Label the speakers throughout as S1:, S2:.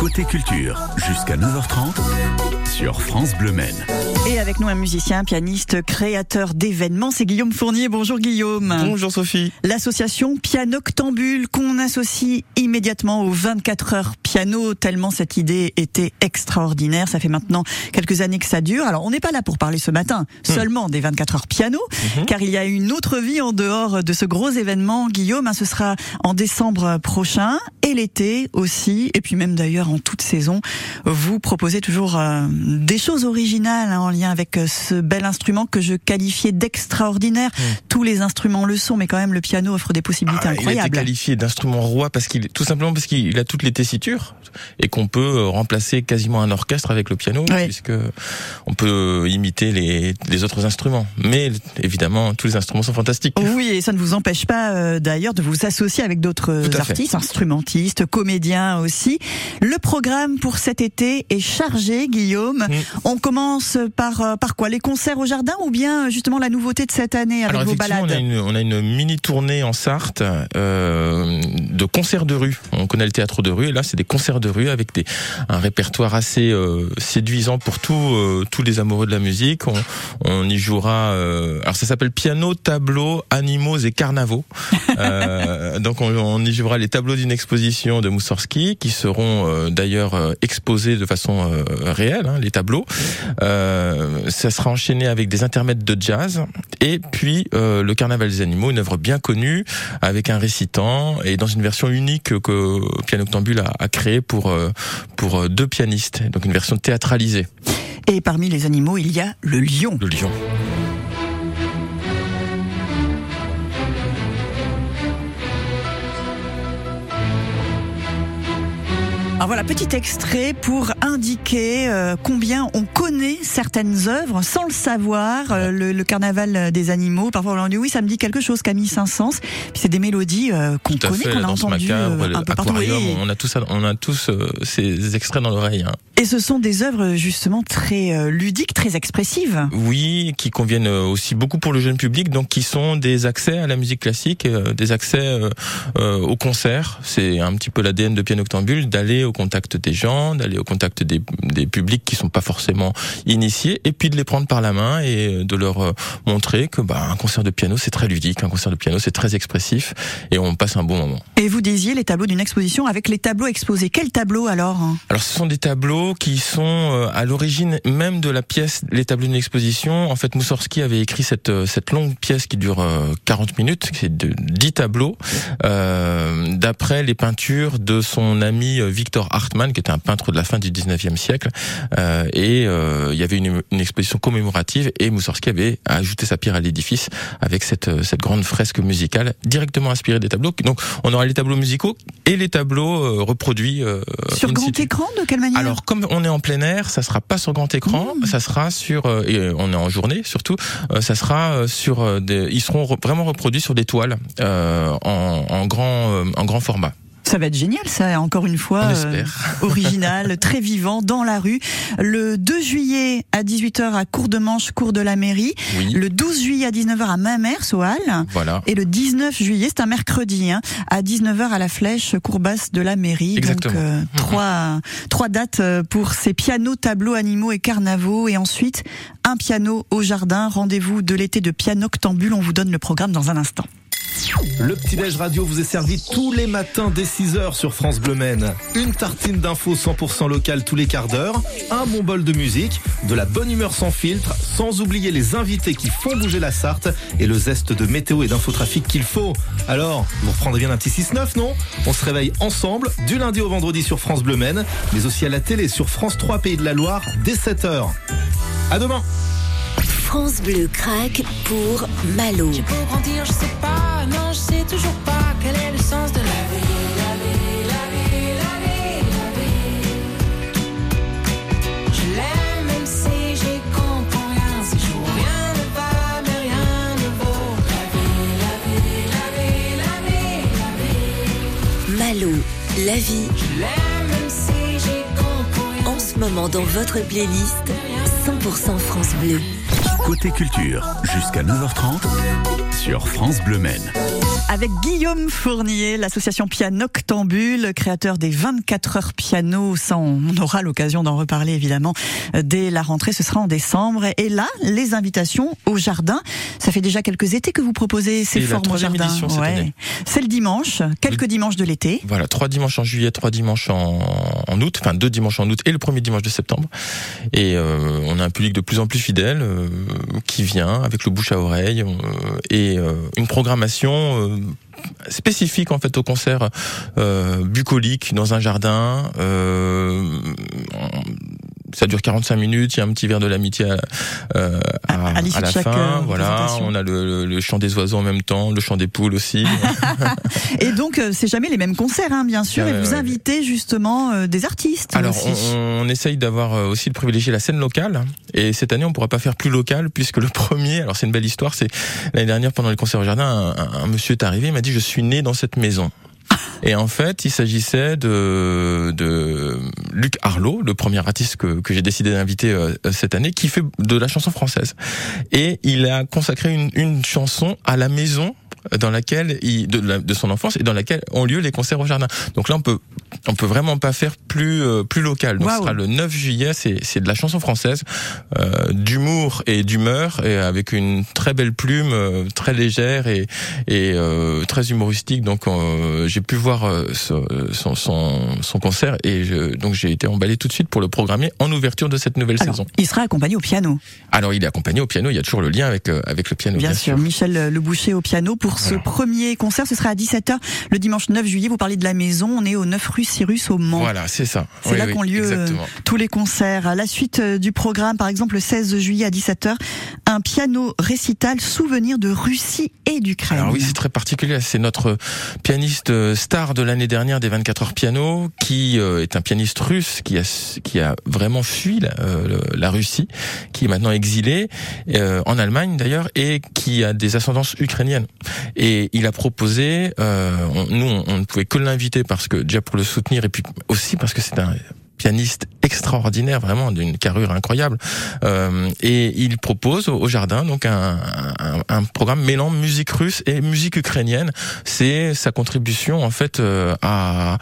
S1: Côté culture, jusqu'à 9h30 sur France Bleu Maine.
S2: Et avec nous un musicien, pianiste, créateur d'événements, c'est Guillaume Fournier. Bonjour Guillaume.
S3: Bonjour Sophie.
S2: L'association Pianoctambule qu'on associe immédiatement aux 24 heures piano, tellement cette idée était extraordinaire. Ça fait maintenant quelques années que ça dure. Alors on n'est pas là pour parler ce matin
S3: Hmm.
S2: seulement des 24 heures piano, car il y a une autre vie en dehors de ce gros événement. Guillaume, hein, ce sera en décembre prochain et l'été aussi, et puis même d'ailleurs en toute saison. Vous proposez toujours euh, des choses originales hein, en lien avec euh, ce bel instrument que je qualifiais d'extraordinaire. Tous les instruments le sont, mais quand même le piano offre des possibilités
S3: Ah, il a été
S2: incroyables.
S3: qualifié d'instrument roi parce qu'il, tout simplement parce qu'il a toutes les tessitures et qu'on peut euh, remplacer quasiment un orchestre avec le piano
S2: Oui.
S3: puisque on peut imiter les, les autres instruments. Mais évidemment, tous les instruments sont fantastiques.
S2: Oui, et ça ne vous empêche pas euh, d'ailleurs de vous associer avec d'autres
S3: fait.
S2: artistes, instrumentistes, comédiens aussi. Le programme pour cet été est chargé, Guillaume. On commence par euh, par quoi? Les concerts au jardin ou bien euh, justement la nouveauté de cette année avec
S3: Alors
S2: vos balades
S3: on a, une, on a une mini tournée en Sarthe euh, de concerts de rue. On connaît le théâtre de rue et là c'est des concerts de rue avec des, un répertoire assez euh, séduisant pour tous euh, tous les amoureux de la musique. On, on y jouera. alors ça s'appelle piano, tableau, animaux et carnavaux. Donc on, on y jouera les tableaux d'une exposition de Moussorski qui seront d'ailleurs euh, exposés de façon euh, réelle, hein, les tableaux. Euh, ça sera enchaîné avec des intermèdes de jazz et puis le Carnaval des animaux, une œuvre bien connue avec un récitant et dans une version unique que Piano Octambule a, a créée pour pour deux pianistes, donc une version théâtralisée.
S2: Et parmi les animaux, il y a le lion.
S3: Le lion.
S2: Alors voilà, petit extrait pour indiquer euh, combien on connaît certaines œuvres sans le savoir. Euh, le, le carnaval des animaux, parfois on dit oui, ça me dit quelque chose, Camille Saint-Saëns. Puis c'est des mélodies euh, qu'on connaît, qu'on a entendues euh, un peu partout.
S3: on a tous, on a tous euh, ces extraits dans l'oreille. hein.
S2: Et ce sont des œuvres justement très euh, ludiques, très expressives.
S3: Oui, qui conviennent aussi beaucoup pour le jeune public, donc qui sont des accès à la musique classique, euh, des accès au concert. C'est un petit peu l'ADN de Piano Octambule, d'aller au contact des gens, d'aller au contact des, des publics qui sont pas forcément initiés, et puis de les prendre par la main et euh, de leur euh, montrer que bah, un concert de piano c'est très ludique, un concert de piano c'est très expressif, et on passe un bon moment.
S2: Et vous disiez les tableaux d'une exposition avec les tableaux exposés. Quel tableau alors hein?
S3: Alors ce sont des tableaux qui sont euh, à l'origine même de la pièce, les tableaux d'une exposition. En fait, Moussorski avait écrit cette, cette longue pièce qui dure euh, 40 minutes, c'est de 10 tableaux, euh, d'après les peintures de son ami Victor Hartmann, qui était un peintre de la fin du 19e siècle. Euh, et euh, il y avait une, une exposition commémorative et Moussorski avait ajouté sa pierre à l'édifice avec cette, euh, cette grande fresque musicale directement inspirée des tableaux. Donc on aura les tableaux musicaux et les tableaux reproduits
S2: Sur grand
S3: situ.
S2: écran, de quelle manière?
S3: Alors comme on est en plein air, ça sera pas sur grand écran,
S2: Mmh.
S3: ça sera sur et on est en journée surtout, ça sera sur des, ils seront vraiment reproduits sur des toiles euh, en, en grand en grand format.
S2: Ça va être génial, ça, encore une fois. Euh, original, très vivant, dans la rue. Le 2 juillet à 18h à Cour-de-Manche, cour de la mairie.
S3: Oui.
S2: Le 12 juillet à 19h à Mamers, au Halles.
S3: Voilà.
S2: Et le 19 juillet, c'est un mercredi, hein, à 19h à la Flèche, cour basse de la mairie.
S3: Exactement.
S2: Donc, euh, trois, trois dates euh, pour ces pianos, tableaux, animaux et carnavaux. Et ensuite, un piano au jardin. Rendez-vous de l'été de Pianoctambule. On vous donne le programme dans un instant.
S4: Le petit-déj radio vous est servi tous les matins dès 6h sur France Bleu Maine. Une tartine d'infos 100% locale tous les quarts d'heure, un bon bol de musique, de la bonne humeur sans filtre, sans oublier les invités qui font bouger la Sarthe et le zeste de météo et d'infotrafic qu'il faut. Alors, vous reprendrez bien un petit 6-9, non? On se réveille ensemble du lundi au vendredi sur France Bleu Maine, mais aussi à la télé sur France 3 Pays de la Loire dès 7h. À demain
S5: France Bleu craque pour Malo.
S6: J'ai beau grandir, je sais pas, non, je sais toujours pas quel est le sens de la vie. La vie, la vie, la vie, la vie. Je l'aime même si j'y comprends rien. Si je vois rien ne va, mais rien ne vaut. La vie, la vie, la vie, la vie, la vie.
S5: Malo, la vie,
S6: Je l'aime même si j'y comprends rien.
S5: en ce moment dans votre playlist 100% France Bleu.
S1: Côté culture, jusqu'à 9h30 sur France Bleu Maine.
S2: Avec Guillaume Fournier, l'association Pianoctambule, créateur des 24 heures piano. Ça, on aura l'occasion d'en reparler évidemment dès la rentrée. Ce sera en décembre. Et là, les invitations au jardin. Ça fait déjà quelques étés que vous proposez ces formes au jardin. C'est le dimanche, quelques dimanches de l'été.
S3: Voilà, trois dimanches en juillet, trois dimanches en, en août, enfin deux dimanches en août et le premier dimanche de septembre. Et euh, on a un public de plus en plus fidèle euh, qui vient avec le bouche à oreille euh, et euh, une programmation euh, spécifique en fait au concert euh, bucolique dans un jardin. Ça dure 45 minutes, il y a un petit verre de l'amitié à, euh,
S2: À- à l'issue de
S3: la
S2: chaque,
S3: fin.
S2: euh,
S3: voilà, on a le, le- le chant des oiseaux en même temps, le chant des poules aussi.
S2: Et donc, euh, c'est jamais les mêmes concerts, hein, bien sûr. Et vous invitez justement euh, des artistes.
S3: Alors,
S2: aussi.
S3: on, on essaye d'avoir aussi de privilégier la scène locale. Et cette année, on pourra pas faire plus local puisque le premier, alors c'est une belle histoire, c'est l'année dernière pendant les concerts au jardin, un, un- un monsieur est arrivé, il m'a dit je suis né dans cette maison. Et en fait, il s'agissait de, de Luc Harlot, le premier artiste que, que j'ai décidé d'inviter euh, cette année, qui fait de la chanson française. Et il a consacré une, une chanson à la maison dans laquelle il, de, de son enfance et dans laquelle ont lieu les concerts au jardin. Donc là, on peut on peut vraiment pas faire plus euh, plus local. Donc ce sera le 9 juillet. C'est c'est de la chanson française, euh, d'humour et d'humeur, et avec une très belle plume, euh, très légère et et euh, très humoristique. Donc euh, j'ai pu voir euh, son, son son concert et je- donc j'ai été emballé tout de suite pour le programmer en ouverture de cette nouvelle
S2: Alors,
S3: saison.
S2: il sera accompagné au piano,
S3: Alors il est accompagné au piano. Il y a toujours le lien avec euh, avec le piano.
S2: bien, sûr. Michel Le Boucher au piano pour ce premier concert. Ce sera à 17h le dimanche 9 juillet. Vous parlez de la maison. On est au 9 rue Cyrus au Mans.
S3: Voilà, c'est ça.
S2: C'est
S3: Oui,
S2: là
S3: oui,
S2: qu'ont lieu euh,
S3: Exactement.
S2: tous les concerts. À la suite euh, du programme, par exemple, le 16 juillet à 17h, un piano récital souvenir de Russie et d'Ukraine.
S3: Alors oui, c'est très particulier. C'est notre pianiste euh, star de l'année dernière des 24 heures piano, qui est un pianiste russe qui a qui a vraiment fui la, Russie, qui est maintenant exilé euh, en Allemagne d'ailleurs, et qui a des ascendances ukrainiennes. Et il a proposé, euh, on- nous on, on ne pouvait que l'inviter parce que déjà pour le soutenir et puis aussi parce que c'est un pianiste extraordinaire, vraiment d'une carrure incroyable. Euh, et il propose au, au jardin donc un, un, un programme mêlant musique russe et musique ukrainienne. C'est sa contribution en fait euh, à,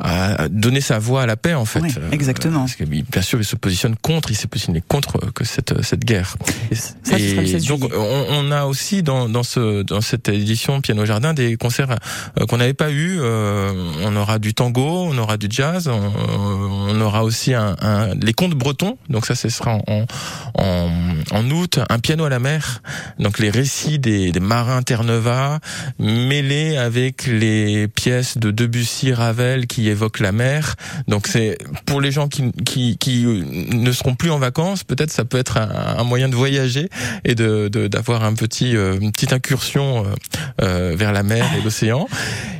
S3: à donner sa voix à la paix en fait.
S2: Ouais, exactement.
S3: parce que bien sûr il se positionne contre, il s'est positionné contre euh, que cette cette guerre. Et,
S2: Ça, 16
S3: donc on, on a aussi dans dans ce dans cette édition Piano Jardin des concerts qu'on n'avait pas eu. Euh, on aura du tango, on aura du jazz, on, on aura aussi un, un- les contes bretons. Donc ça, ce sera en, en, en août. Un piano à la mer. Donc les récits des, des marins Terre-Neuva mêlés avec les pièces de Debussy, Ravel qui évoquent la mer. Donc c'est pour les gens qui, qui, qui ne seront plus en vacances, peut-être ça peut être un, un moyen de voyager et de d'avoir un petit euh, une petite incursion euh, euh, vers la mer et l'océan.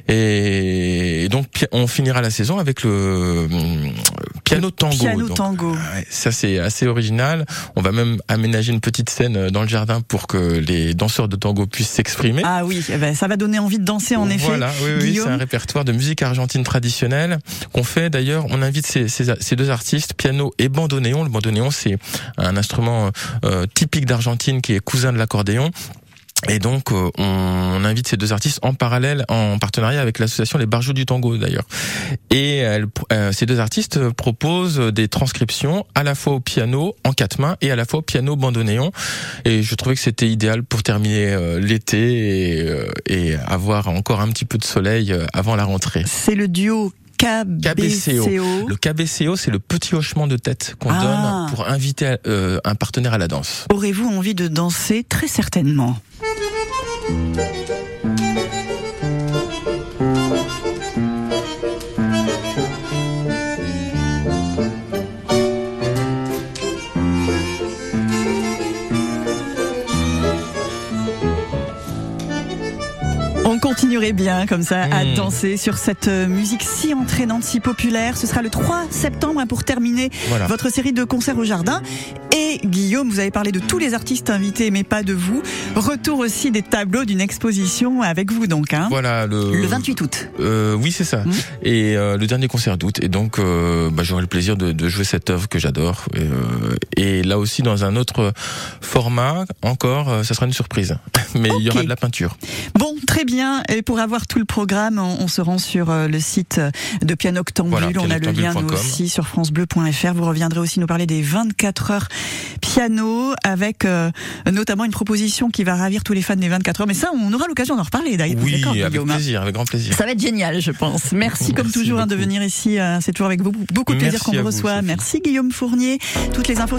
S3: Et donc on finira la saison avec le piano tango.
S2: Piano
S3: Donc,
S2: tango.
S3: Ouais, ça c'est assez original. On va même aménager une petite scène euh, dans le jardin pour que les danseurs de tango puissent s'exprimer.
S2: Ah oui, eh ben, ça va donner envie de danser en effet.
S3: Voilà, oui, oui, c'est un répertoire de musique argentine traditionnelle qu'on fait d'ailleurs. On invite ces, ces, ces deux artistes, piano et bandoneon. Le bandoneon, c'est un instrument euh, typique d'Argentine qui est cousin de l'accordéon. Et donc, euh, on invite ces deux artistes en parallèle, en partenariat avec l'association Les Barjots du Tango d'ailleurs. Et euh, ces deux artistes proposent des transcriptions à la fois au piano en quatre mains et à la fois au piano bandoneon. Et je trouvais que c'était idéal pour terminer euh, l'été et, euh, et avoir encore un petit peu de soleil avant la rentrée.
S2: C'est le duo KBCO.
S3: Le KBCO, c'est le petit hochement de tête qu'on
S2: Ah.
S3: donne pour inviter un partenaire à la danse.
S2: Aurez-vous envie de danser? Très certainement. On continuerait très bien comme ça à
S3: Mm.
S2: danser sur cette euh, musique si entraînante, si populaire. Ce sera le 3 septembre hein, pour terminer
S3: Voilà.
S2: votre série de concerts au jardin. Et Guillaume, vous avez parlé de tous les artistes invités, mais pas de vous. Retour aussi des tableaux d'une exposition avec vous donc. Hein
S3: Voilà le,
S2: le 28 août.
S3: Euh, oui, c'est ça.
S2: Mhm.
S3: Et euh, le dernier concert d'août. Et donc, euh, bah, j'aurai le plaisir de, de jouer cette œuvre que j'adore. Et, euh, et là aussi, dans un autre format, encore, euh, ça sera une surprise. Mais il y aura de la peinture.
S2: Bon, très bien. Et pour avoir tout le programme, on, on se rend sur euh, le site de Piano Octambule.
S3: Voilà,
S2: on a le lien nous aussi sur francebleu.fr. Vous reviendrez aussi nous parler des 24 heures piano avec euh, notamment une proposition qui va ravir tous les fans des 24 heures. Mais ça, on aura l'occasion d'en reparler d'ailleurs.
S3: Oui,
S2: D'accord,
S3: avec
S2: Guillaume, hein
S3: plaisir, avec grand plaisir.
S2: Ça va être génial, je pense. Merci, comme
S3: Merci
S2: toujours hein, de venir ici. euh, C'est toujours avec beaucoup, beaucoup de plaisir qu'on
S3: vous
S2: reçoit.
S3: Sophie.
S2: Merci Guillaume Fournier. Toutes les infos